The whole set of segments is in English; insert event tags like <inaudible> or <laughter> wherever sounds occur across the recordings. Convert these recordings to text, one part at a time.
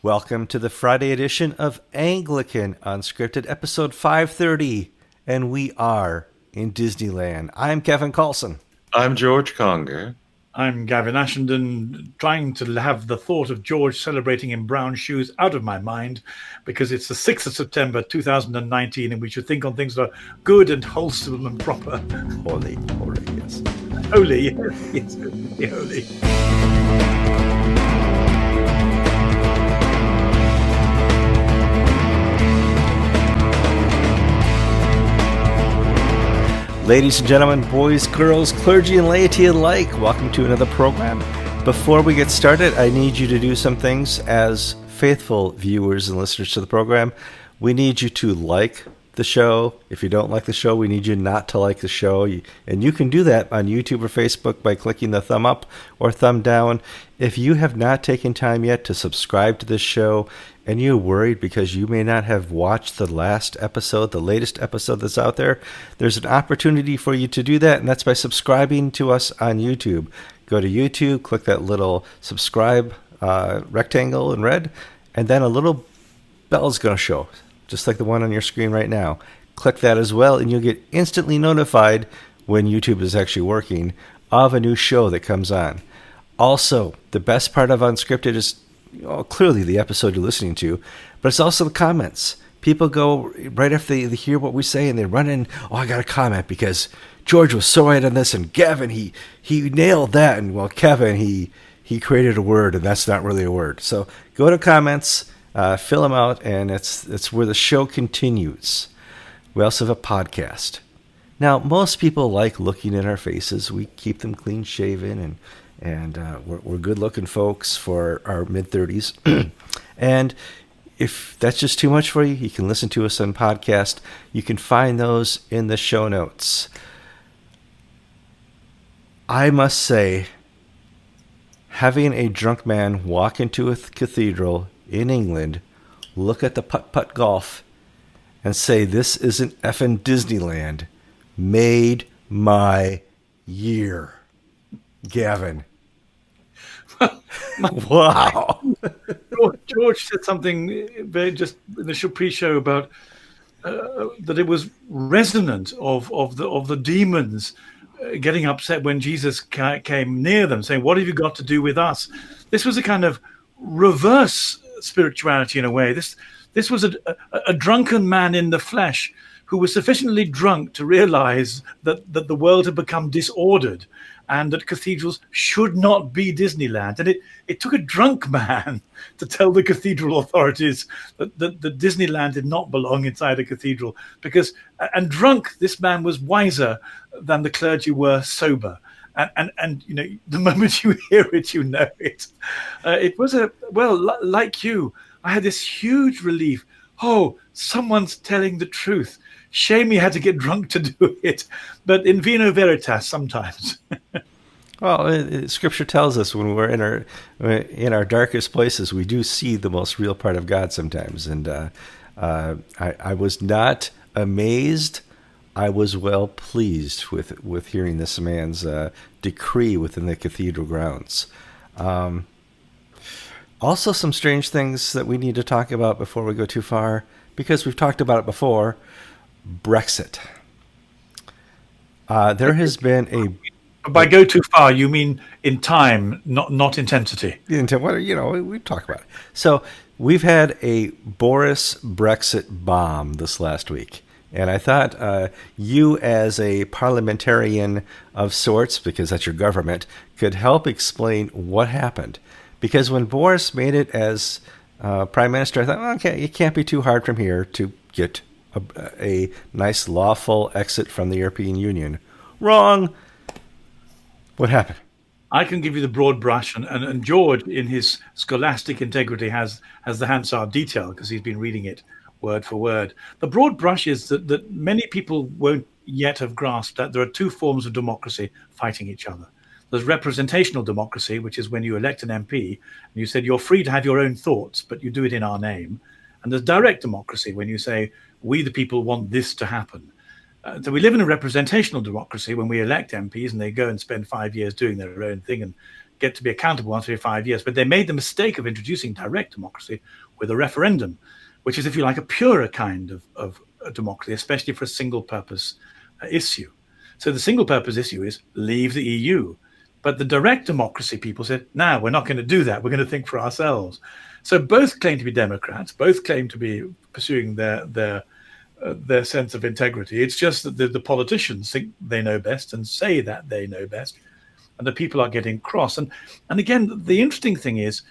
Welcome to the Friday edition of Anglican Unscripted, episode 530, and we are in Disneyland. I'm Kevin Kallsen. I'm George Conger. I'm Gavin Ashenden, trying to have the thought of George celebrating in brown shoes out of my mind because it's the 6th of September 2019 and we should think on things that are good and wholesome and proper. Holy, holy, yes. Holy, <laughs> yes, yes, holy. Ladies and gentlemen, boys, girls, clergy, and laity alike, welcome to another program. Before we get started, I need you to do some things as faithful viewers and listeners to the program. We need you to like the show. If you don't like the show, we need you not to like the show. And you can do that on YouTube or Facebook by clicking the thumb up or thumb down. If you have not taken time yet to subscribe to this show and you're worried because you may not have watched the last episode, the latest episode that's out there, there's an opportunity for you to do that, and that's by subscribing to us on YouTube. Go to YouTube, click that little subscribe uh, rectangle in red, and then a little bell is going to show, just like the one on your screen right now. Click that as well, and you'll get instantly notified when YouTube is actually working of a new show that comes on. Also, the best part of Unscripted is well, clearly the episode you're listening to, but it's also the comments. People go right after they, they hear what we say and they run in, oh, I got a comment because George was so right on this and Gavin, he, he nailed that. And well, Kevin, he, he created a word and that's not really a word. So go to comments, uh, fill them out, and it's, it's where the show continues. We also have a podcast. Now, most people like looking at our faces. We keep them clean shaven and and uh, we're, we're good looking folks for our mid 30s. <clears throat> and if that's just too much for you, you can listen to us on podcast. You can find those in the show notes. I must say, having a drunk man walk into a cathedral in England, look at the putt putt golf, and say, This isn't effing Disneyland, made my year. Gavin. Wow. George said something very just in the pre-show about uh, that it was resonant of of the of the demons uh, getting upset when Jesus ca- came near them, saying, "What have you got to do with us?" This was a kind of reverse spirituality in a way. This this was a, a, a drunken man in the flesh who was sufficiently drunk to realize that, that the world had become disordered and that cathedrals should not be Disneyland. And it, it took a drunk man <laughs> to tell the cathedral authorities that, that, that Disneyland did not belong inside a cathedral. Because, and drunk, this man was wiser than the clergy were sober. And, and, and you know, <laughs> the moment you hear it, you know it. Uh, it was a, well, l- like you, I had this huge relief. Oh, someone's telling the truth Shame he had to get drunk to do <laughs> it, but in vino veritas sometimes. <laughs> well, it, it, Scripture tells us when we're in our in our darkest places, we do see the most real part of God sometimes. And uh, uh, I, I was not amazed. I was well pleased with with hearing this man's uh, decree within the cathedral grounds. Um, also, some strange things that we need to talk about before we go too far, because we've talked about it before. Brexit. Uh, there has been a. By go too far, you mean in time, not not intensity. Into what you know, we talk about it. So we've had a Boris Brexit bomb this last week, and I thought uh, you, as a parliamentarian of sorts, because that's your government, could help explain what happened. Because when Boris made it as uh, prime minister, I thought, okay, it can't be too hard from here to get a, a nice lawful exit from the European Union. Wrong. What happened? I can give you the broad brush, and, and, and George, in his scholastic integrity, has has the Hansard detail because he's been reading it word for word. The broad brush is that, that many people won't yet have grasped that there are two forms of democracy fighting each other. There's representational democracy, which is when you elect an MP and you said you're free to have your own thoughts, but you do it in our name. And there's direct democracy when you say we, the people, want this to happen. Uh, so we live in a representational democracy when we elect MPs and they go and spend five years doing their own thing and get to be accountable every five years. But they made the mistake of introducing direct democracy with a referendum, which is, if you like, a purer kind of, of democracy, especially for a single purpose uh, issue. So the single purpose issue is leave the EU. But the direct democracy people said, no, we're not going to do that. We're going to think for ourselves. So both claim to be Democrats, both claim to be pursuing their their uh, their sense of integrity. It's just that the, the politicians think they know best and say that they know best, and the people are getting cross. And and again, the interesting thing is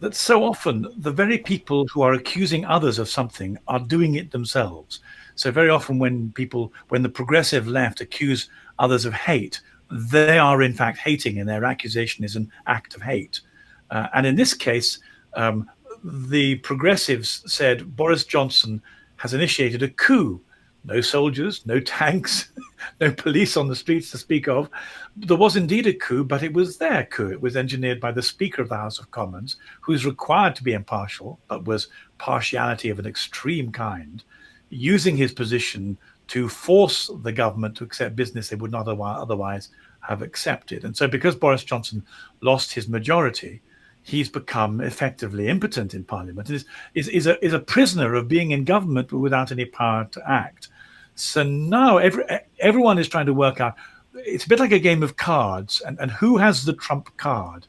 that so often the very people who are accusing others of something are doing it themselves. So very often when people, when the progressive left accuse others of hate, they are in fact hating, and their accusation is an act of hate. Uh, and in this case, um, the progressives said Boris Johnson has initiated a coup. No soldiers, no tanks, <laughs> no police on the streets to speak of. There was indeed a coup, but it was their coup. It was engineered by the Speaker of the House of Commons, who is required to be impartial, but was partiality of an extreme kind, using his position to force the government to accept business they would not otherwise have accepted. And so, because Boris Johnson lost his majority, he's become effectively impotent in Parliament is, is, is, a, is a prisoner of being in government but without any power to act. So now every, everyone is trying to work out. It's a bit like a game of cards, and, and who has the trump card?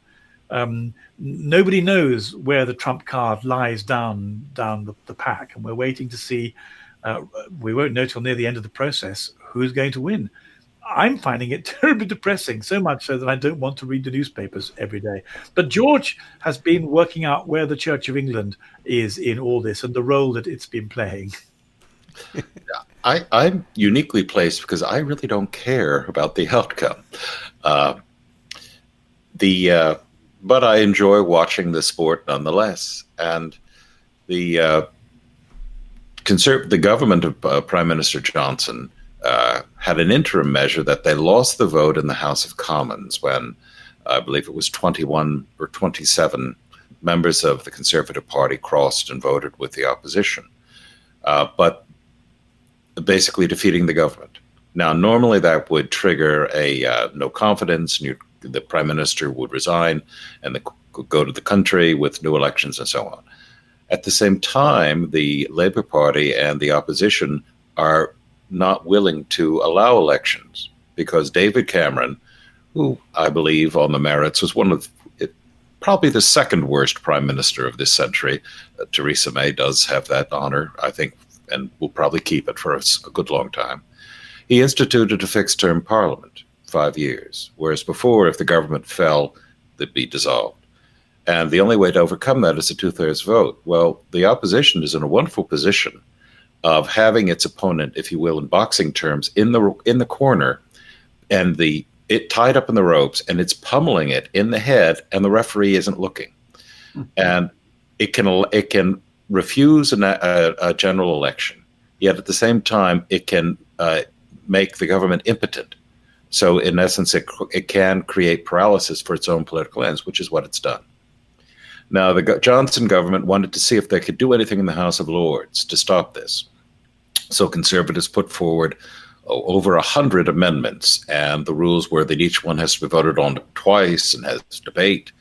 Um, nobody knows where the trump card lies down down the, the pack, and we're waiting to see. Uh, we won't know till near the end of the process who's going to win. I'm finding it <laughs> terribly depressing, so much so that I don't want to read the newspapers every day. But George has been working out where the Church of England is in all this and the role that it's been playing. <laughs> I, am uniquely placed because I really don't care about the outcome. Uh, the uh, but I enjoy watching the sport nonetheless, and the uh, conserv- the government of uh, Prime Minister Johnson uh, had an interim measure that they lost the vote in the House of Commons when I believe it was 21 or 27 members of the Conservative Party crossed and voted with the opposition, uh, but basically defeating the government. Now, normally that would trigger a uh, no confidence, and the prime minister would resign and the, go to the country with new elections and so on. At the same time, the Labour Party and the opposition are not willing to allow elections because David Cameron, who I believe on the merits was one of it, probably the second worst prime minister of this century. Uh, Theresa May does have that honor, I think, and will probably keep it for a, a good long time. He instituted a fixed term parliament, five years, whereas before, if the government fell, they'd be dissolved. And the only way to overcome that is a two thirds vote. Well, the opposition is in a wonderful position of having its opponent, if you will, in boxing terms, in the in the corner, and the it tied up in the ropes, and it's pummeling it in the head, and the referee isn't looking, mm-hmm. and it can it can refuse an, a, a, general election, yet at the same time it can uh, make the government impotent. So in essence, it it can create paralysis for its own political ends, which is what it's done. Now, the Johnson government wanted to see if they could do anything in the House of Lords to stop this. So conservatives put forward oh, over a hundred amendments, and the rules were that each one has to be voted on twice and has debate.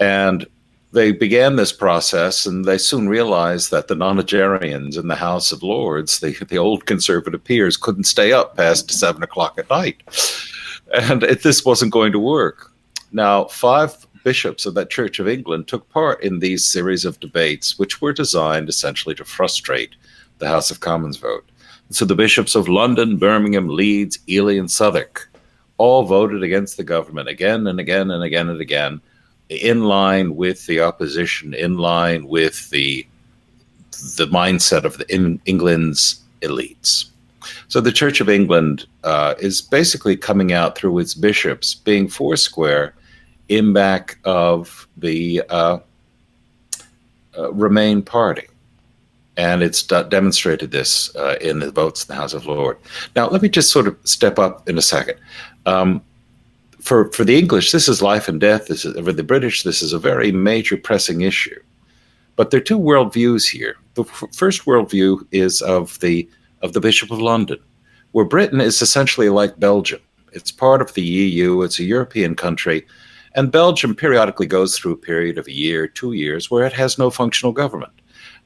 And they began this process, and they soon realized that the nonagerians in the House of Lords, the, the old conservative peers, couldn't stay up past seven o'clock at night, and it, this wasn't going to work. Now, five bishops of that Church of England took part in these series of debates, which were designed essentially to frustrate the House of Commons vote. So the bishops of London, Birmingham, Leeds, Ely, and Southwark all voted against the government again and again and again and again, in line with the opposition, in line with the the mindset of the in England's elites. So the Church of England uh, is basically coming out through its bishops being foursquare in back of the uh, uh, Remain party and it's demonstrated this uh, in the votes in the House of Lords. Now, let me just sort of step up in a second. Um, for for the English, this is life and death. This is for the British. This is a very major pressing issue. But there are two worldviews here. The f- first worldview is of the of the Bishop of London, where Britain is essentially like Belgium. It's part of the EU. It's a European country, And Belgium periodically goes through a period of a year, two years, where it has no functional government.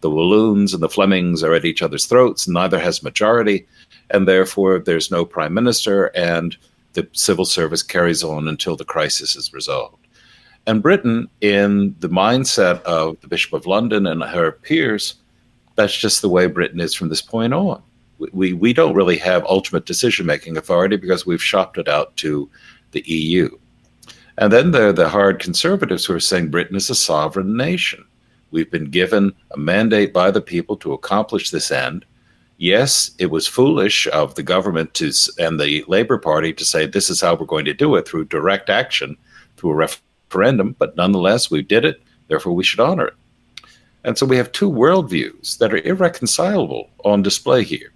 The Walloons and the Flemings are at each other's throats, neither has majority, and therefore there's no prime minister, and the civil service carries on until the crisis is resolved. And Britain, in the mindset of the Bishop of London and her peers, that's just the way Britain is from this point on. We, we don't really have ultimate decision making authority because we've shopped it out to the EU. And then there are the hard conservatives who are saying Britain is a sovereign nation. We've been given a mandate by the people to accomplish this end. Yes, it was foolish of the government to and the Labour Party to say this is how we're going to do it through direct action, through a referendum, but nonetheless, we did it, therefore we should honor it. And so we have two worldviews that are irreconcilable on display here.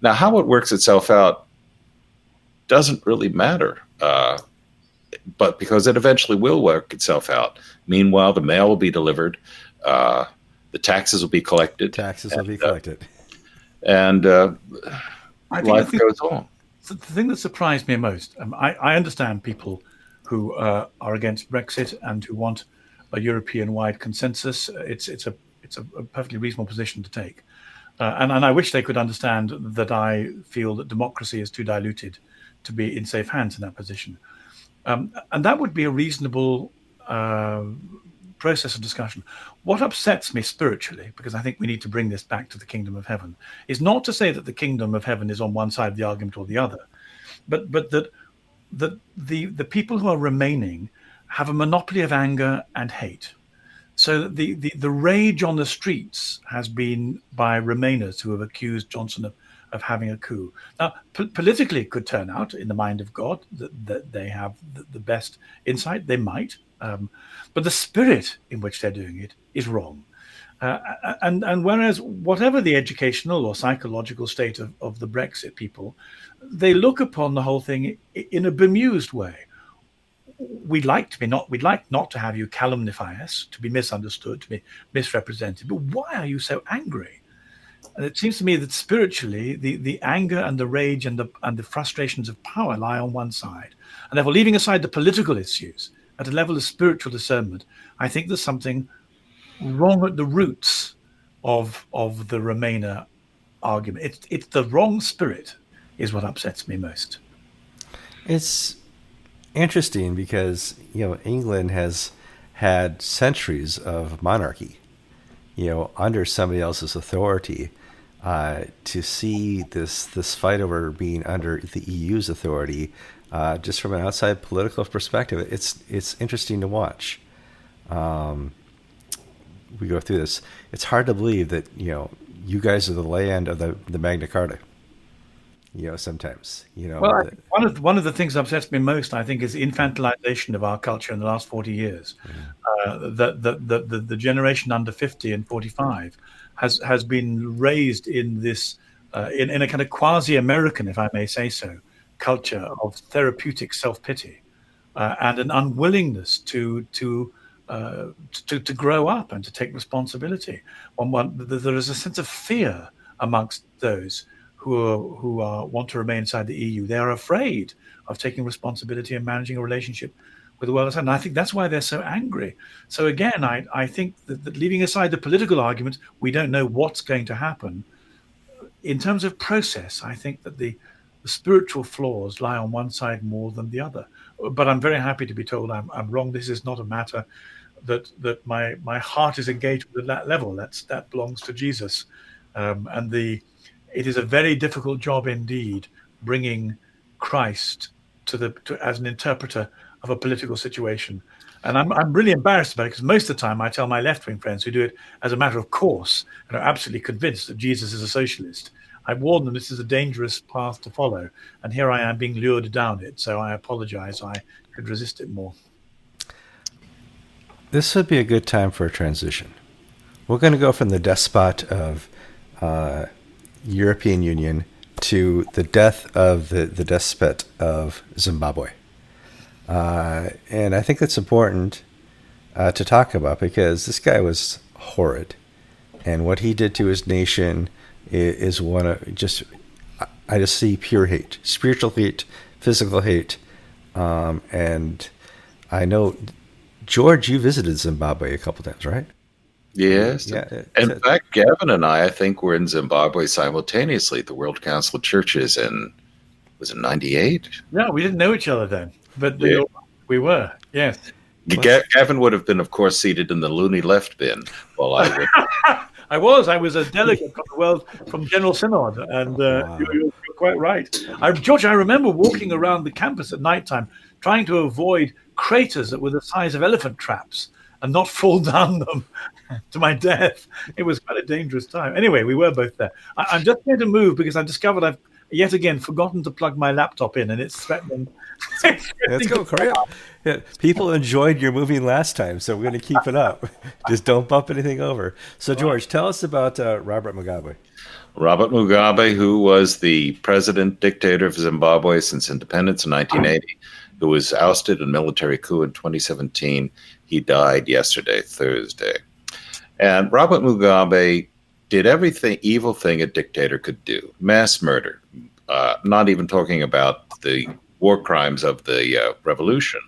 Now, how it works itself out doesn't really matter, uh, but because it eventually will work itself out. Meanwhile, the mail will be delivered, uh, the taxes will be collected. Taxes and, will be collected. Uh, and uh, life goes on. The thing that surprised me most, um, I, I, understand people who uh, are against Brexit and who want a European-wide consensus. It's it's a it's a, a perfectly reasonable position to take, uh, and and I wish they could understand that I feel that democracy is too diluted to be in safe hands in that position, um, and that would be a reasonable uh, process of discussion. What upsets me spiritually, because I think we need to bring this back to the kingdom of heaven, is not to say that the kingdom of heaven is on one side of the argument or the other, but but that that the the people who are remaining have a monopoly of anger and hate. So the, the, the rage on the streets has been by Remainers who have accused Johnson of, of having a coup. Now, politically, it could turn out, in the mind of God, that, that they have the, the best insight. They might. Um, but the spirit in which they're doing it is wrong. Uh, and, and whereas, whatever the educational or psychological state of, of the Brexit people, they look upon the whole thing in a bemused way we'd like to be not we'd like not to have you calumnify us to be misunderstood to be misrepresented but why are you so angry and it seems to me that spiritually the, the anger and the rage and the and the frustrations of power lie on one side. And therefore leaving aside the political issues at a level of spiritual discernment i think there's something wrong at the roots of of the remainer argument. It's it's the wrong spirit is what upsets me most. It's interesting because you know England has had centuries of monarchy, you know, under somebody else's authority. Uh, to see this this fight over being under the EU's authority, uh, just from an outside political perspective, it's it's interesting to watch. Um, we go through this. It's hard to believe that you know you guys are the land of the the Magna Carta you know sometimes you know well, one of the, one of the things that upsets me most i think is infantilization of our culture in the last 40 years mm-hmm. uh, that the, the, the, the, generation under 50 and 45 has has been raised in this uh, in, in a kind of quasi-american if i may say so culture of therapeutic self-pity uh, and an unwillingness to to uh, to, to grow up and to take responsibility. One, one, there is a sense of fear amongst those who are, who are, want to remain inside the EU. They are afraid of taking responsibility and managing a relationship with the world outside. And I think that's why they're so angry. So again, I, I think that, that leaving aside the political argument, we don't know what's going to happen. In terms of process, I think that the, the spiritual flaws lie on one side more than the other. But I'm very happy to be told I'm, I'm wrong. This is not a matter that that my my heart is engaged with at that level. That's that belongs to Jesus, um, and the it is a very difficult job indeed bringing Christ to the to, as an interpreter of a political situation. And I'm, I'm really embarrassed about it because most of the time I tell my left wing friends who do it as a matter of course and are absolutely convinced that Jesus is a socialist. I warn them this is a dangerous path to follow. And here I am being lured down it. So I apologize. I could resist it more. This would be a good time for a transition. We're going to go from the despot of uh, European Union to the death of the, the despot of Zimbabwe. Uh, and I think that's important uh, to talk about because this guy was horrid. And what he did to his nation is, is one of just, I just see pure hate, spiritual hate, physical hate. Um, and I know, George, you visited Zimbabwe a couple times, right? Yes. Yeah. In fact, Gavin and I, I think, were in Zimbabwe simultaneously the World Council of Churches in, was it 98? No, we didn't know each other then, but yeah. we were, yes. Gavin would have been, of course, seated in the loony left bin while I would. <laughs> I was. I was a delegate from the world from General Synod, and uh, wow. you, are quite right. I, George, I remember walking around the campus at night time, trying to avoid craters that were the size of elephant traps and not fall <laughs> down them to my death. It was quite a dangerous time. Anyway, we were both there. I, am just going to move because I discovered I've yet again forgotten to plug my laptop in, and it's threatening. <laughs> Let's go, Korea. Yeah, people enjoyed your movie last time, so we're going to keep it up. <laughs> Just don't bump anything over. So, George, tell us about uh, Robert Mugabe. Robert Mugabe, who was the president dictator of Zimbabwe since independence in 1980, who was ousted in military coup in 2017. He died yesterday, Thursday. And Robert Mugabe did everything evil thing a dictator could do mass murder, uh, not even talking about the war crimes of the uh, revolution.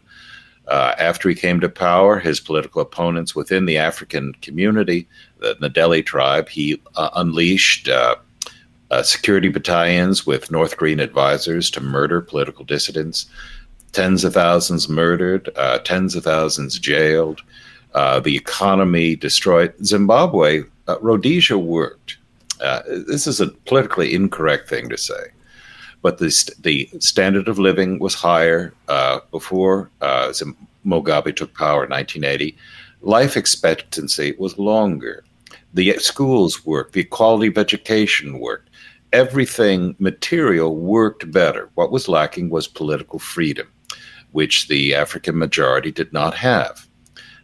Uh, after he came to power, his political opponents within the African community, the Ndebele tribe, he uh, unleashed uh, uh, security battalions with North Korean advisors to murder political dissidents. Tens of thousands murdered, tens of thousands jailed. Uh, the economy destroyed. Zimbabwe, uh, Rhodesia worked. Uh, this is a politically incorrect thing to say, but the, st- the standard of living was higher uh, before uh, Mugabe took power in 1980. Life expectancy was longer. The schools worked. The quality of education worked. Everything material worked better. What was lacking was political freedom, which the African majority did not have.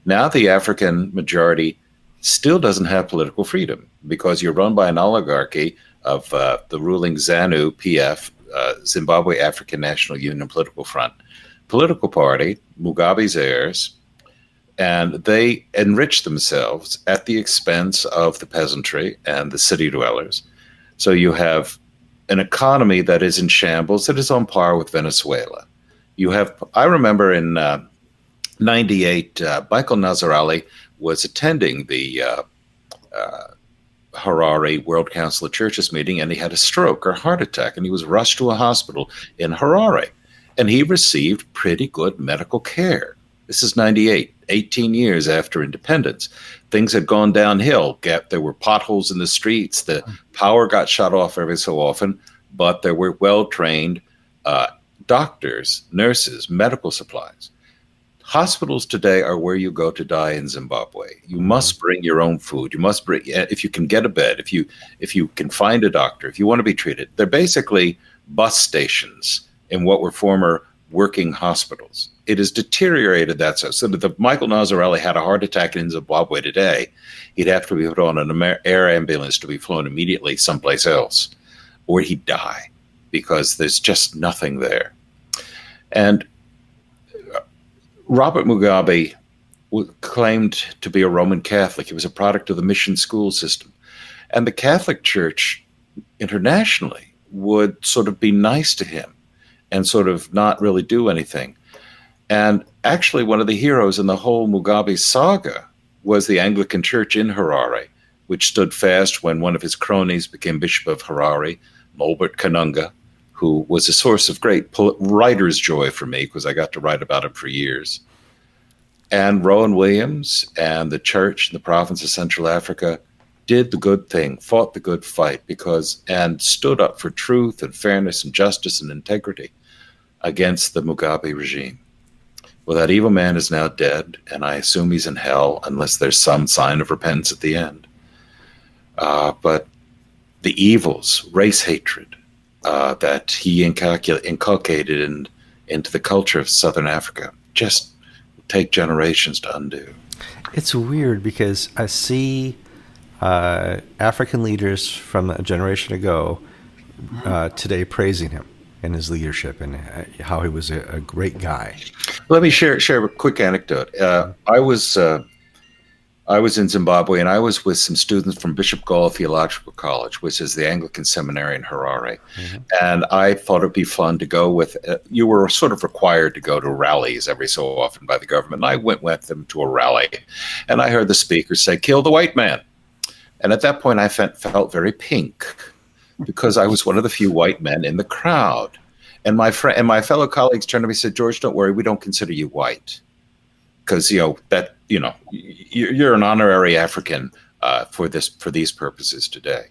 Now the African majority still doesn't have political freedom because you're run by an oligarchy of uh, the ruling ZANU PF, uh, Zimbabwe African National Union Political Front, political party, Mugabe's heirs, and they enrich themselves at the expense of the peasantry and the city dwellers. So you have an economy that is in shambles that is on par with Venezuela. You have, I remember in uh, 98, uh, Michael Nazir-Ali was attending the uh, uh, Harare World Council of Churches meeting and he had a stroke or heart attack and he was rushed to a hospital in Harare and he received pretty good medical care. This is 98, 18 years after independence. Things had gone downhill. There were potholes in the streets. The power got shut off every so often, but there were well trained uh, doctors, nurses, medical supplies. Hospitals today are where you go to die in Zimbabwe. You must mm-hmm. bring your own food. You must bring if you can get a bed, if you if you can find a doctor, if you want to be treated. They're basically bus stations in what were former working hospitals. It has deteriorated that so. So that if Michael Nazir-Ali had a heart attack in Zimbabwe today, he'd have to be put on an air ambulance to be flown immediately someplace else, or he'd die because there's just nothing there. And Robert Mugabe claimed to be a Roman Catholic. He was a product of the mission school system. And the Catholic Church internationally would sort of be nice to him and sort of not really do anything. And actually, one of the heroes in the whole Mugabe saga was the Anglican Church in Harare, which stood fast when one of his cronies became Bishop of Harare, Nolbert Kunonga, who was a source of great writer's joy for me because I got to write about him for years. And Rowan Williams and the church in the province of Central Africa did the good thing, fought the good fight because and stood up for truth and fairness and justice and integrity against the Mugabe regime. Well, that evil man is now dead, and I assume he's in hell unless there's some sign of repentance at the end. Uh, but the evils, race hatred, uh, that he inculcated in, into the culture of Southern Africa just take generations to undo. It's weird because I see uh, African leaders from a generation ago uh, today praising him and his leadership and uh, how he was a, a, great guy. Let me share share a quick anecdote. Uh, I was uh, I was in Zimbabwe and I was with some students from Bishop Gaul Theological College, which is the Anglican seminary in Harare. Mm-hmm. And I thought it'd be fun to go with, uh, you were sort of required to go to rallies every so often by the government. And I went with them to a rally and I heard the speaker say, kill the white man. And at that point, I felt, felt very pink because I was one of the few white men in the crowd. And my friend and my fellow colleagues turned to me and said, George, don't worry, we don't consider you white because you know that you know you're an honorary African uh, for this for these purposes today.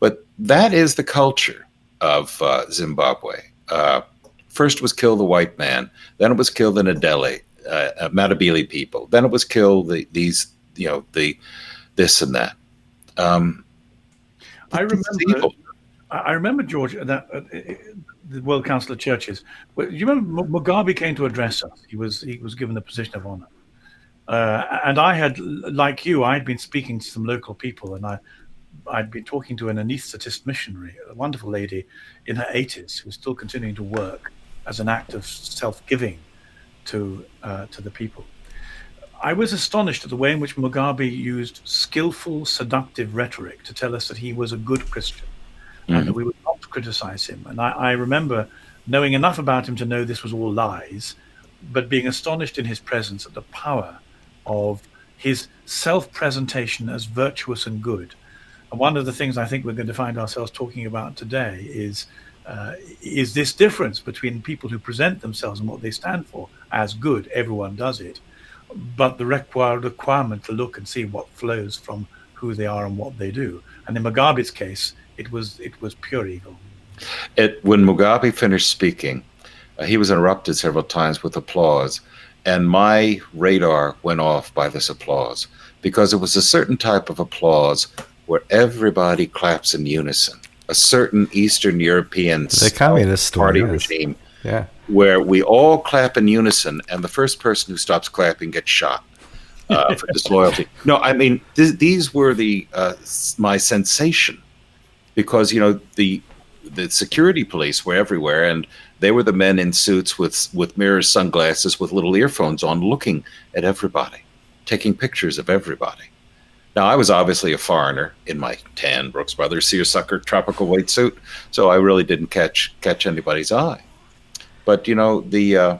But that is the culture of uh, Zimbabwe. Uh, first was kill the white man, then it was kill the Ndebele, uh, uh, Matabele people, then it was kill the these you know the this and that. Um, I remember. I remember George that uh, the World Council of Churches. Do you remember Mugabe came to address us? He was he was given the position of honor, uh, and I had, like you, I had been speaking to some local people, and I I'd been talking to an anaesthetist missionary, a wonderful lady in her 80s who was still continuing to work as an act of self-giving to uh, to the people. I was astonished at the way in which Mugabe used skillful, seductive rhetoric to tell us that he was a good Christian mm-hmm. and that we would not criticize him. And I, I remember knowing enough about him to know this was all lies, but being astonished in his presence at the power of his self presentation as virtuous and good. And one of the things I think we're going to find ourselves talking about today is. Uh, is this difference between people who present themselves and what they stand for as good, everyone does it, but the require, requirement to look and see what flows from who they are and what they do. And in Mugabe's case, it was it was pure evil. It, when Mugabe finished speaking, uh, he was interrupted several times with applause, and my radar went off by this applause because it was a certain type of applause where everybody claps in unison. A certain Eastern European the communist party story, regime, yeah, where we all clap in unison, and the first person who stops clapping gets shot. Uh, for <laughs> disloyalty. No, I mean th- these were the uh, my sensation because you know the the security police were everywhere and they were the men in suits with with mirrors sunglasses with little earphones on looking at everybody taking pictures of everybody. Now i was obviously a foreigner in my tan brooks brothers seersucker tropical white suit so i really didn't catch catch anybody's eye. But you know the uh,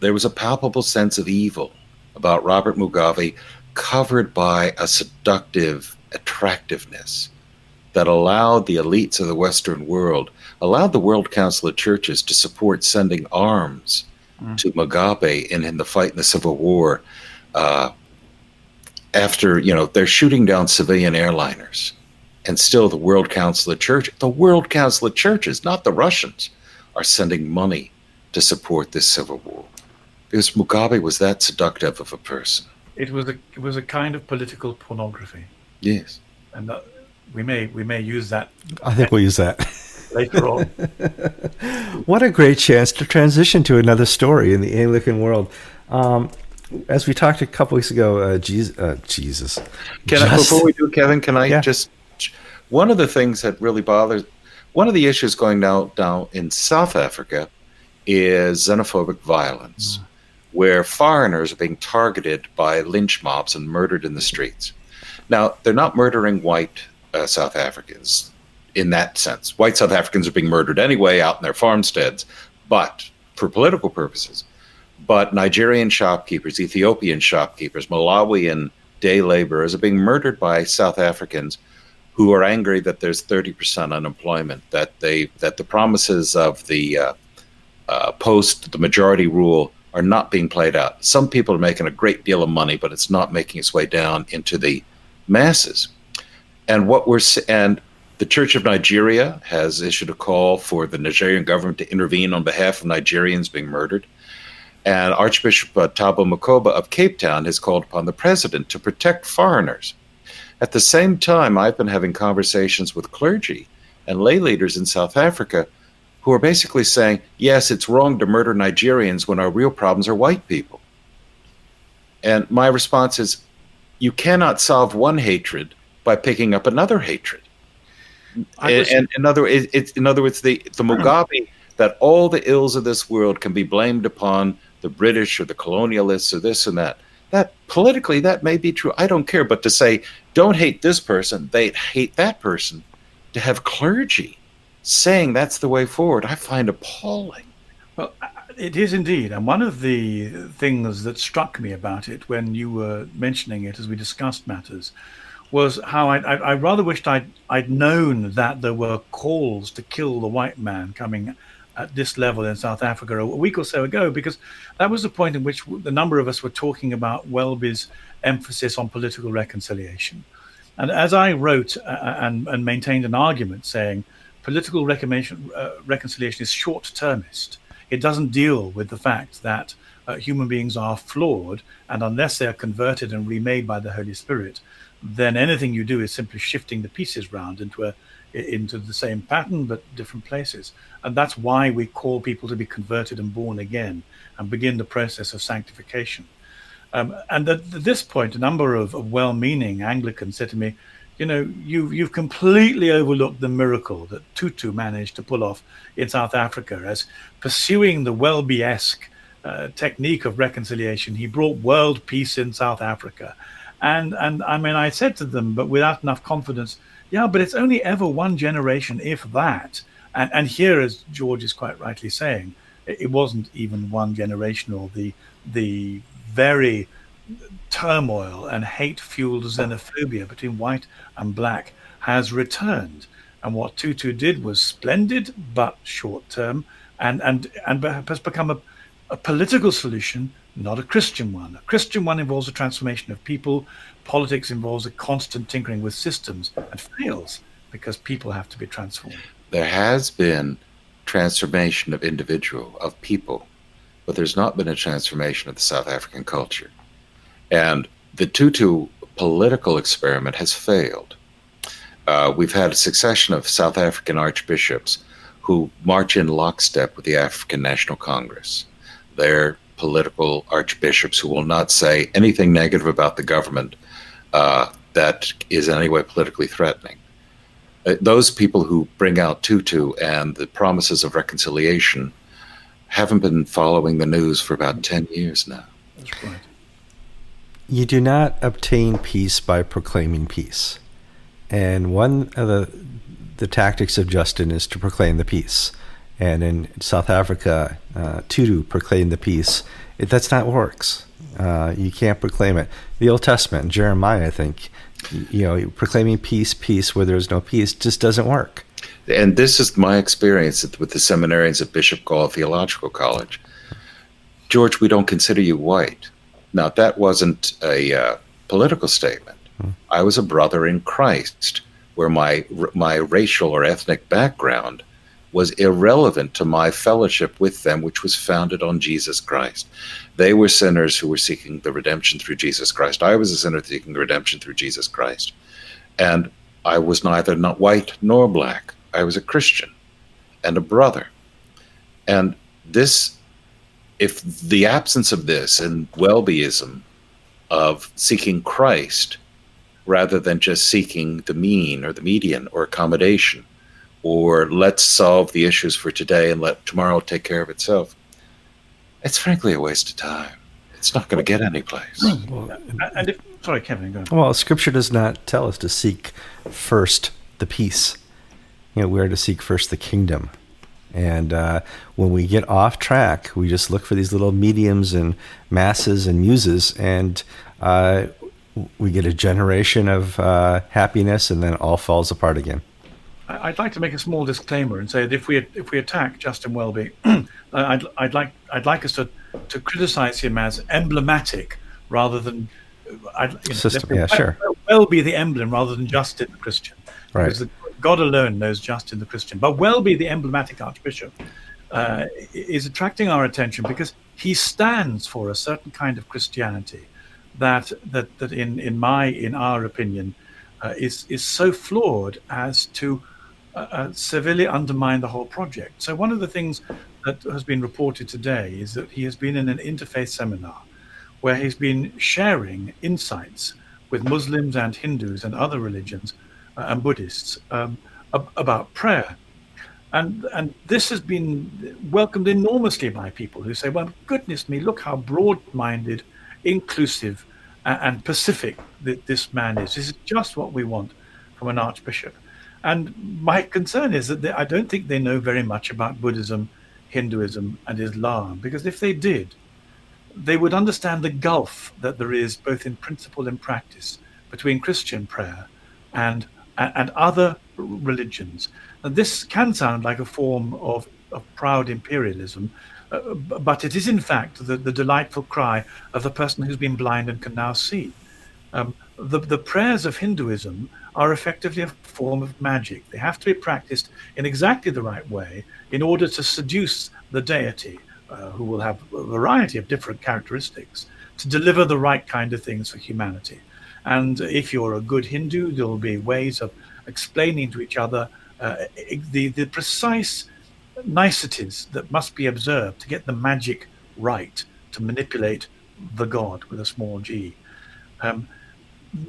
there was a palpable sense of evil about robert mugabe covered by a seductive attractiveness that allowed the elites of the Western world, allowed the World Council of Churches to support sending arms mm. to Mugabe in, in the fight in the Civil War. Uh, after, you know, they're shooting down civilian airliners. And still, the World Council of Churches, the World Council of Churches, not the Russians, are sending money to support this civil war. Because Mugabe was that seductive of a person. It was a, it was a kind of political pornography. Yes. And that, we may we may use that. I think we'll use that later on. <laughs> what a great chance to transition to another story in the Anglican world. Um, as we talked a couple weeks ago, uh, Jesus, uh, Jesus. Can just, I, before we do, Kevin, can I yeah. just one of the things that really bothers one of the issues going down down in South Africa is xenophobic violence, mm. where foreigners are being targeted by lynch mobs and murdered in the streets. Now, they're not murdering white uh, South Africans in that sense. White South Africans are being murdered anyway out in their farmsteads, but for political purposes. But Nigerian shopkeepers, Ethiopian shopkeepers, Malawian day laborers are being murdered by South Africans who are angry that there's 30% unemployment, that they that the promises of the uh, uh, post the majority rule are not being played out. Some people are making a great deal of money, but it's not making its way down into the masses. And what we're and the Church of Nigeria has issued a call for the Nigerian government to intervene on behalf of Nigerians being murdered. And Archbishop uh, Thabo Makgoba of Cape Town has called upon the president to protect foreigners. At the same time, I've been having conversations with clergy and lay leaders in South Africa who are basically saying, yes, it's wrong to murder Nigerians when our real problems are white people. And my response is, you cannot solve one hatred by picking up another hatred. And, and, in other it, in other words the the hmm. Mugabe that all the ills of this world can be blamed upon the British or the colonialists or this and that. That politically that may be true. I don't care. But to say, don't hate this person, they hate that person, to have clergy saying that's the way forward, I find appalling. Well, it is indeed. And one of the things that struck me about it when you were mentioning it as we discussed matters was how I, I, I rather wished I'd, I'd known that there were calls to kill the white man coming at this level in South Africa a week or so ago, because that was the point in which the number of us were talking about Welby's emphasis on political reconciliation. And as I wrote uh, uh and, and, maintained an argument saying political uh, reconciliation is short termist, it doesn't deal with the fact that uh, human beings are flawed, and unless they are converted and remade by the Holy Spirit, then anything you do is simply shifting the pieces round into a into the same pattern but different places. And that's why we call people to be converted and born again and begin the process of sanctification. Um, and at this point, a number of, of well-meaning Anglicans said to me, "You know, you've you've completely overlooked the miracle that Tutu managed to pull off in South Africa as pursuing the Welby-esque uh, technique of reconciliation. He brought world peace in South Africa." And and I mean, I said to them, but without enough confidence, yeah, but it's only ever one generation, if that. And and here, as George is quite rightly saying, it, wasn't even one generation, or the the very turmoil and hate-fueled xenophobia between white and black has returned. And what Tutu did was splendid, but short-term, and and and has become a, a political solution not a Christian one. A Christian one involves a transformation of people. Politics involves a constant tinkering with systems and fails because people have to be transformed. There has been transformation of individual, of people, but there's not been a transformation of the South African culture. And the Tutu political experiment has failed. Uh, we've had a succession of South African archbishops who march in lockstep with the African National Congress. They're political archbishops who will not say anything negative about the government uh, that is in any way politically threatening. Uh, those people who bring out Tutu and the promises of reconciliation haven't been following the news for about 10 years now. That's right. You do not obtain peace by proclaiming peace. And one of the, the tactics of Justin is to proclaim the peace and in South Africa, uh, Tutu proclaimed the peace. It, that's not works. Uh, you can't proclaim it. The Old Testament, Jeremiah, I think, you know, proclaiming peace, peace where there is no peace, just doesn't work. And this is my experience with the seminarians at Bishop Gaul Theological College. George, we don't consider you white. Now, that wasn't a uh, political statement. Hmm. I was a brother in Christ, where my my racial or ethnic background was irrelevant to my fellowship with them, which was founded on Jesus Christ. They were sinners who were seeking the redemption through Jesus Christ. I was a sinner seeking redemption through Jesus Christ. And I was neither not white nor black. I was a Christian and a brother. And this, if the absence of this and Welbyism of seeking Christ rather than just seeking the mean or the median or accommodation, or let's solve the issues for today and let tomorrow take care of itself. It's frankly a waste of time. It's not going to get any place. Well, and if, sorry, Kevin, go Well, Scripture does not tell us to seek first the peace. You know, we are to seek first the kingdom. And uh, when we get off track, we just look for these little mediums and masses and muses, and uh, we get a generation of uh, happiness, and then all falls apart again. I'd like to make a small disclaimer and say that if we if we attack Justin Welby, <clears throat> I'd I'd like I'd like us to to criticise him as emblematic rather than I'd, you know, System, yeah, sure. Welby the emblem rather than Justin the Christian, right? Because the, God alone knows Justin the Christian, but Welby the emblematic Archbishop uh, is attracting our attention because he stands for a certain kind of Christianity that that that in in my in our opinion uh, is is so flawed as to uh, uh, severely undermine the whole project. So, one of the things that has been reported today is that he has been in an interfaith seminar where he's been sharing insights with Muslims and Hindus and other religions uh, and Buddhists um, ab- about prayer. And, and this has been welcomed enormously by people who say, well, goodness me, look how broad minded, inclusive, and, and pacific that this man is. This is just what we want from an archbishop. And my concern is that they, I don't think they know very much about Buddhism, Hinduism, and Islam, because if they did, they would understand the gulf that there is both in principle and practice between Christian prayer and and, and other religions. And this can sound like a form of, of proud imperialism, uh, but it is in fact the, the delightful cry of the person who's been blind and can now see. Um, the, the prayers of Hinduism are effectively a form of magic. They have to be practiced in exactly the right way in order to seduce the deity, uh, who will have a variety of different characteristics, to deliver the right kind of things for humanity. And if you're a good Hindu, there will be ways of explaining to each other uh, the, the precise niceties that must be observed to get the magic right to manipulate the god with a small g. Um,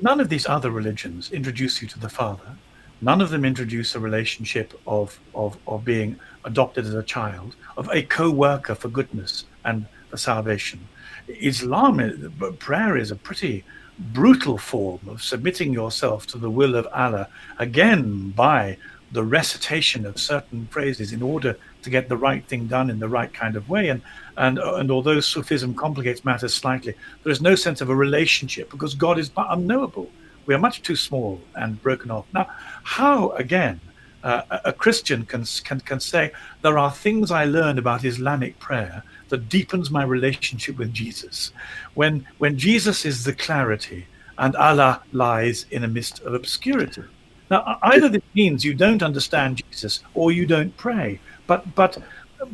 none of these other religions introduce you to the Father. None of them introduce a relationship of, of, of being adopted as a child, of a co worker for goodness and for salvation. Islam, prayer is a pretty brutal form of submitting yourself to the will of Allah, again by the recitation of certain phrases in order to get the right thing done in the right kind of way. And and and although Sufism complicates matters slightly, there is no sense of a relationship because God is unknowable. We are much too small and broken off. Now, how again uh, a Christian can, can can say there are things I learned about Islamic prayer that deepens my relationship with Jesus, when when Jesus is the clarity and Allah lies in a mist of obscurity. Now, either this means you don't understand Jesus or you don't pray. But but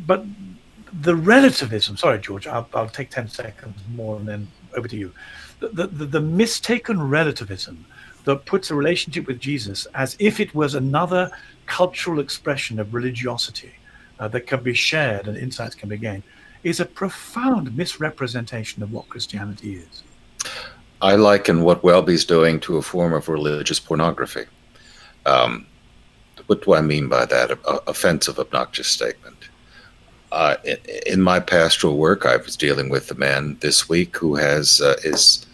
but the relativism. Sorry, George. I'll, I'll take ten seconds more and then over to you. The, the, the mistaken relativism that puts a relationship with Jesus as if it was another cultural expression of religiosity uh, that can be shared and insights can be gained is a profound misrepresentation of what Christianity is. I liken what Welby's doing to a form of religious pornography. Um, what do I mean by that? Offensive, obnoxious statement. Uh, in, in, my pastoral work, I was dealing with a man this week who has uh, is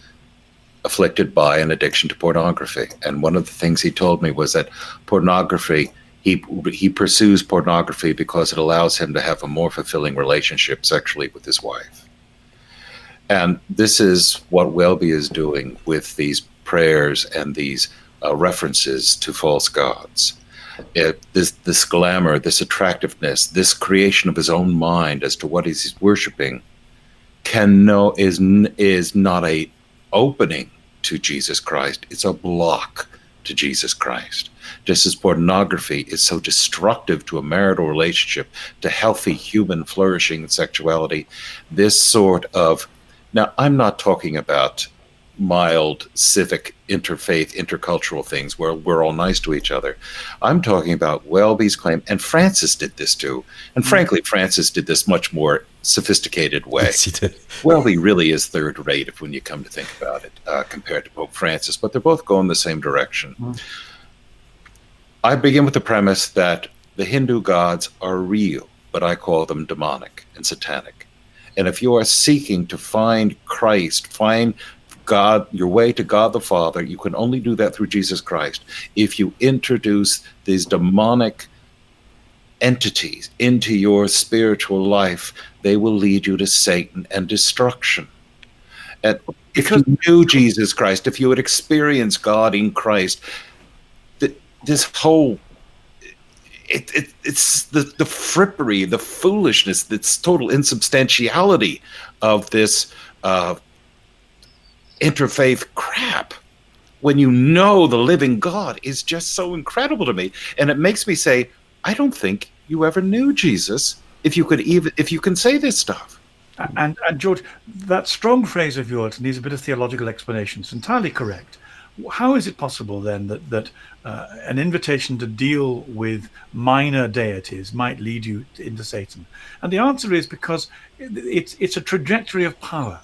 afflicted by an addiction to pornography, and one of the things he told me was that pornography he he pursues pornography because it allows him to have a more fulfilling relationship sexually with his wife. And this is what Welby is doing with these prayers and these uh, references to false gods. It, this this glamour, this attractiveness, this creation of his own mind as to what he's worshiping, can know is is not a opening to Jesus Christ. It's a block to Jesus Christ. Just as pornography is so destructive to a marital relationship, to healthy human flourishing and sexuality, this sort of now I'm not talking about mild civic interfaith intercultural things where we're all nice to each other i'm talking about welby's claim and francis did this too and mm. frankly francis did this much more sophisticated way yes, he did. <laughs> welby really is third rate if when you come to think about it uh, compared to pope francis but they're both going the same direction mm. i begin with the premise that the hindu gods are real but i call them demonic and satanic and if you are seeking to find Christ, find God, your way to God the Father, you can only do that through Jesus Christ. If you introduce these demonic entities into your spiritual life, they will lead you to Satan and destruction. And if you knew Jesus Christ, if you had experienced God in Christ, this whole it, it, it's the, the frippery, the foolishness, this total insubstantiality of this uh, interfaith crap when you know the living God is just so incredible to me. And it makes me say, I don't think you ever knew Jesus if you could even if you can say this stuff. And, and George, that strong phrase of yours needs a bit of theological explanation. It's entirely correct. How is it possible then that that uh, an invitation to deal with minor deities might lead you into Satan? And the answer is because it's it's a trajectory of power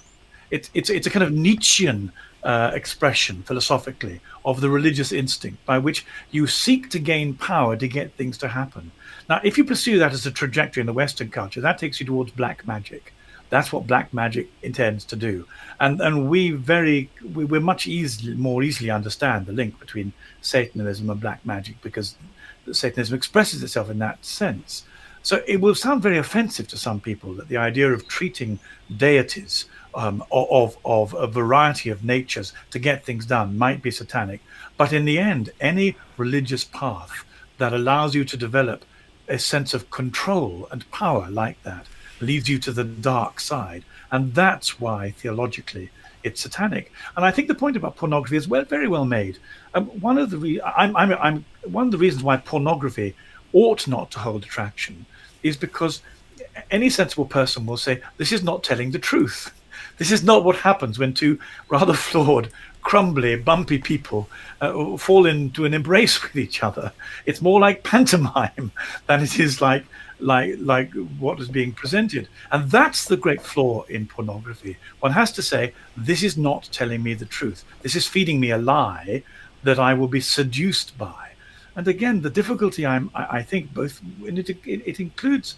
it's it's it's a kind of Nietzschean uh, expression philosophically of the religious instinct by which you seek to gain power to get things to happen. Now, if you pursue that as a trajectory in the Western culture, that takes you towards black magic. That's what black magic intends to do, and and we very we, we're much easily more easily understand the link between Satanism and black magic because Satanism expresses itself in that sense. So it will sound very offensive to some people that the idea of treating deities um, of, of a variety of natures to get things done might be satanic. But in the end, any religious path that allows you to develop a sense of control and power like that leads you to the dark side. And that's why theologically it's satanic. And I think the point about pornography is well, very well made. Um, one of the re- I'm, I'm, I'm, one of the reasons why pornography ought not to hold attraction is because any sensible person will say this is not telling the truth. This is not what happens when two rather <laughs> flawed, crumbly, bumpy people uh, fall into an embrace <laughs> with each other. It's more like pantomime <laughs> than it is like like like what is being presented. And that's the great flaw in pornography. One has to say this is not telling me the truth. This is feeding me a lie that I will be seduced by. And again, the difficulty I'm, I, I think both it, it, it includes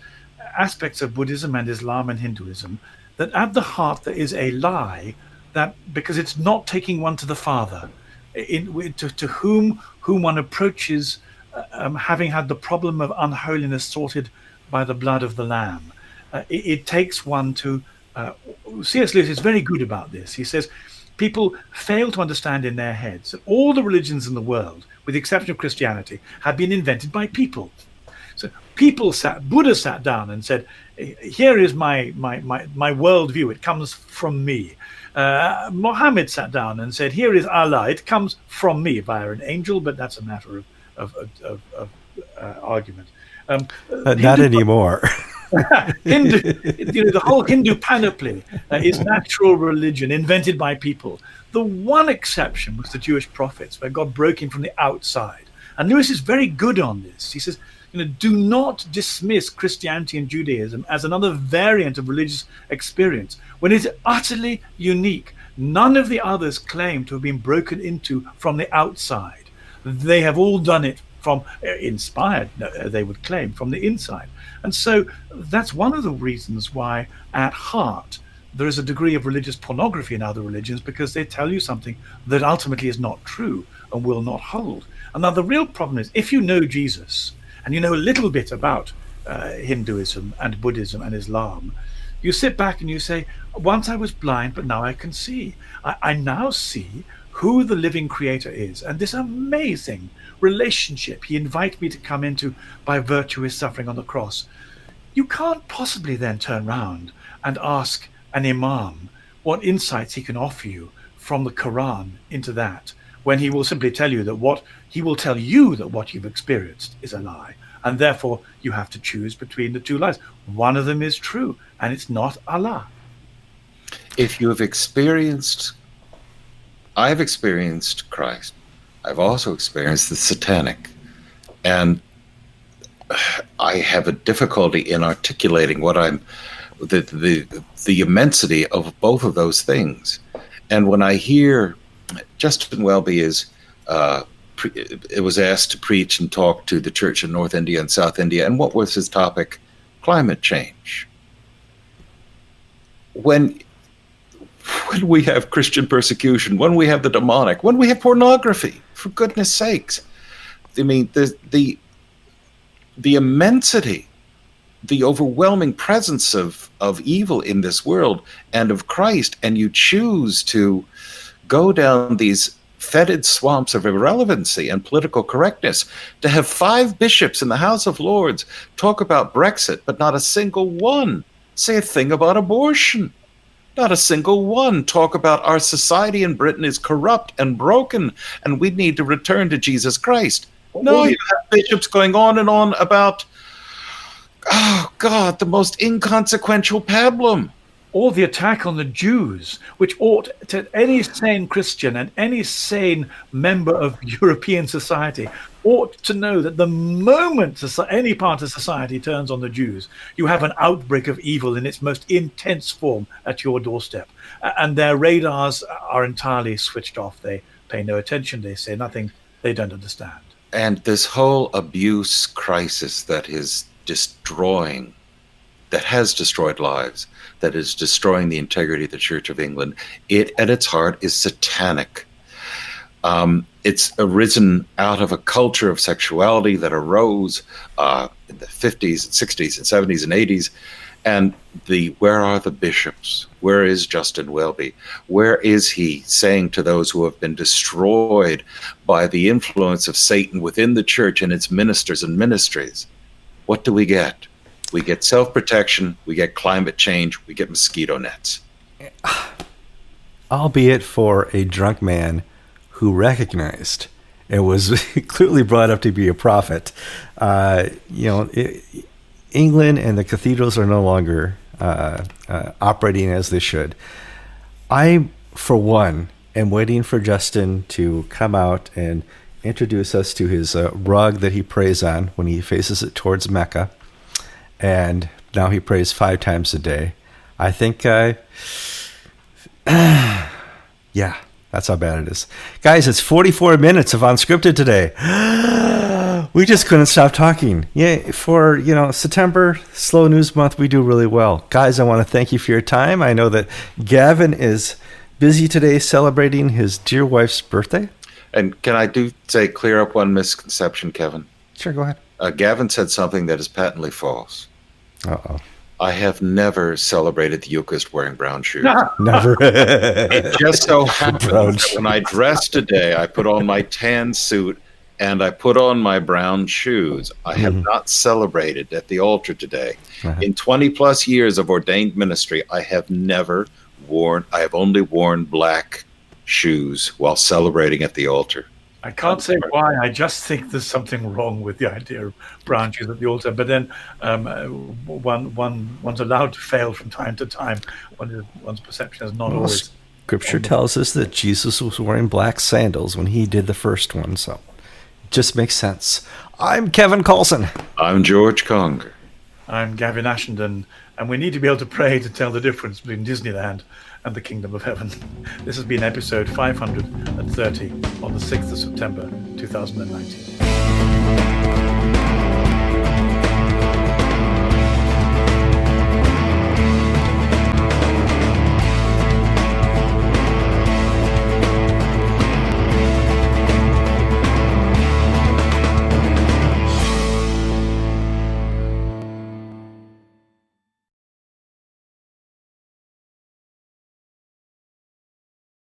aspects of Buddhism and Islam and Hinduism that at the heart there is a lie that because it's not taking one to the Father, in, to, to whom whom one approaches, uh, um, having had the problem of unholiness sorted by the blood of the Lamb. Uh, it, it, takes one to. Uh, C.S. Lewis is very good about this. He says people fail to understand in their heads that all the religions in the world, with the exception of Christianity, have been invented by people. So people sat, Buddha sat down and said, here is my, my, my, my worldview. It comes from me. Uh, Mohammed sat down and said, here is Allah. It comes from me via an angel, but that's a matter of, of, of, of, uh, argument. Um, uh, not anymore. <laughs> <laughs> Hindu, you know, the whole Hindu panoply uh, is natural religion invented by people. The one exception was the Jewish prophets, where God broke in from the outside. And Lewis is very good on this. He says, you know, do not dismiss Christianity and Judaism as another variant of religious experience when it's utterly unique. None of the others claim to have been broken into from the outside. They have all done it from uh, inspired, uh, they would claim, from the inside. And so that's one of the reasons why, at heart, there is a degree of religious pornography in other religions because they tell you something that ultimately is not true and will not hold. And now the real problem is if you know Jesus, and you know a little bit about uh, Hinduism and Buddhism and Islam, you sit back and you say, Once I was blind, but now I can see. I, I now see who the living creator is and this amazing relationship he invited me to come into by virtue of his suffering on the cross. You can't possibly then turn round and ask an imam what insights he can offer you from the Quran into that when he will simply tell you that what he will tell you that what you've experienced is a lie. And therefore, you have to choose between the two lies. One of them is true, and it's not Allah. If you have experienced, I've experienced Christ, I've also experienced the satanic. And I have a difficulty in articulating what I'm, the, the, the immensity of both of those things. And when I hear Justin Welby is uh, pre- it was asked to preach and talk to the church in North India and South India, and what was his topic? Climate change. When when we have Christian persecution, when we have the demonic, when we have pornography, for goodness sakes. I mean, the the the immensity, the overwhelming presence of of evil in this world and of Christ, and you choose to go down these fetid swamps of irrelevancy and political correctness to have five bishops in the House of Lords talk about Brexit, but not a single one say a thing about abortion. Not a single one talk about our society in Britain is corrupt and broken and we need to return to Jesus Christ. No, you have bishops going on and on about, oh God, the most inconsequential pablum or the attack on the Jews, which ought to any sane Christian and any sane member of <laughs> European society ought to know that the moment any part of society turns on the Jews, you have an outbreak of evil in its most intense form at your doorstep. And their radars are entirely switched off. They pay no attention, they say nothing, they don't understand. And this whole abuse crisis that is destroying that has destroyed lives, that is destroying the integrity of the Church of England. It, at its heart, is satanic. Um, it's arisen out of a culture of sexuality that arose uh, in the 50s and 60s and 70s and 80s. And the where are the bishops? Where is Justin Welby? Where is he saying to those who have been destroyed by the influence of Satan within the church and its ministers and ministries? What do we get? We get self protection, we get climate change, we get mosquito nets. <sighs> Albeit for a drunk man who recognized and was <laughs> clearly brought up to be a prophet. Uh, you know, it, England and the cathedrals are no longer uh, uh, operating as they should. I, for one, am waiting for Justin to come out and introduce us to his uh, rug that he prays on when he faces it towards Mecca. And now he prays five times a day. I think, uh, <sighs> yeah, that's how bad it is. Guys, it's 44 minutes of unscripted today. <gasps> we just couldn't stop talking. Yeah, for, you know, September, slow news month, we do really well. Guys, I want to thank you for your time. I know that Gavin is busy today celebrating his dear wife's birthday. And can I do say clear up one misconception, Kevin? Sure, go ahead. Uh, Gavin said something that is patently false. Uh oh. I have never celebrated the Eucharist wearing brown shoes. <laughs> Never. <laughs> it just so <laughs> happens that when I dress today, I put on my tan suit and I put on my brown shoes. I have Mhm. not celebrated at the altar today. Uh-huh. In 20 plus years of ordained ministry, I have never worn, I have only worn black shoes while celebrating at the altar. I can't say why. I just think there's something wrong with the idea of branches at the altar. But then um, uh, one, one, one's allowed to fail from time to time. One, one's perception is not Well, always. Scripture tells us that Jesus was wearing black sandals when he did the first one, so it just makes sense. I'm Kevin Kallsen. I'm George Conger. I'm Gavin Ashenden, and we need to be able to pray to tell the difference between Disneyland and the Kingdom of Heaven. This has been episode 530 on the 6th of September 2019.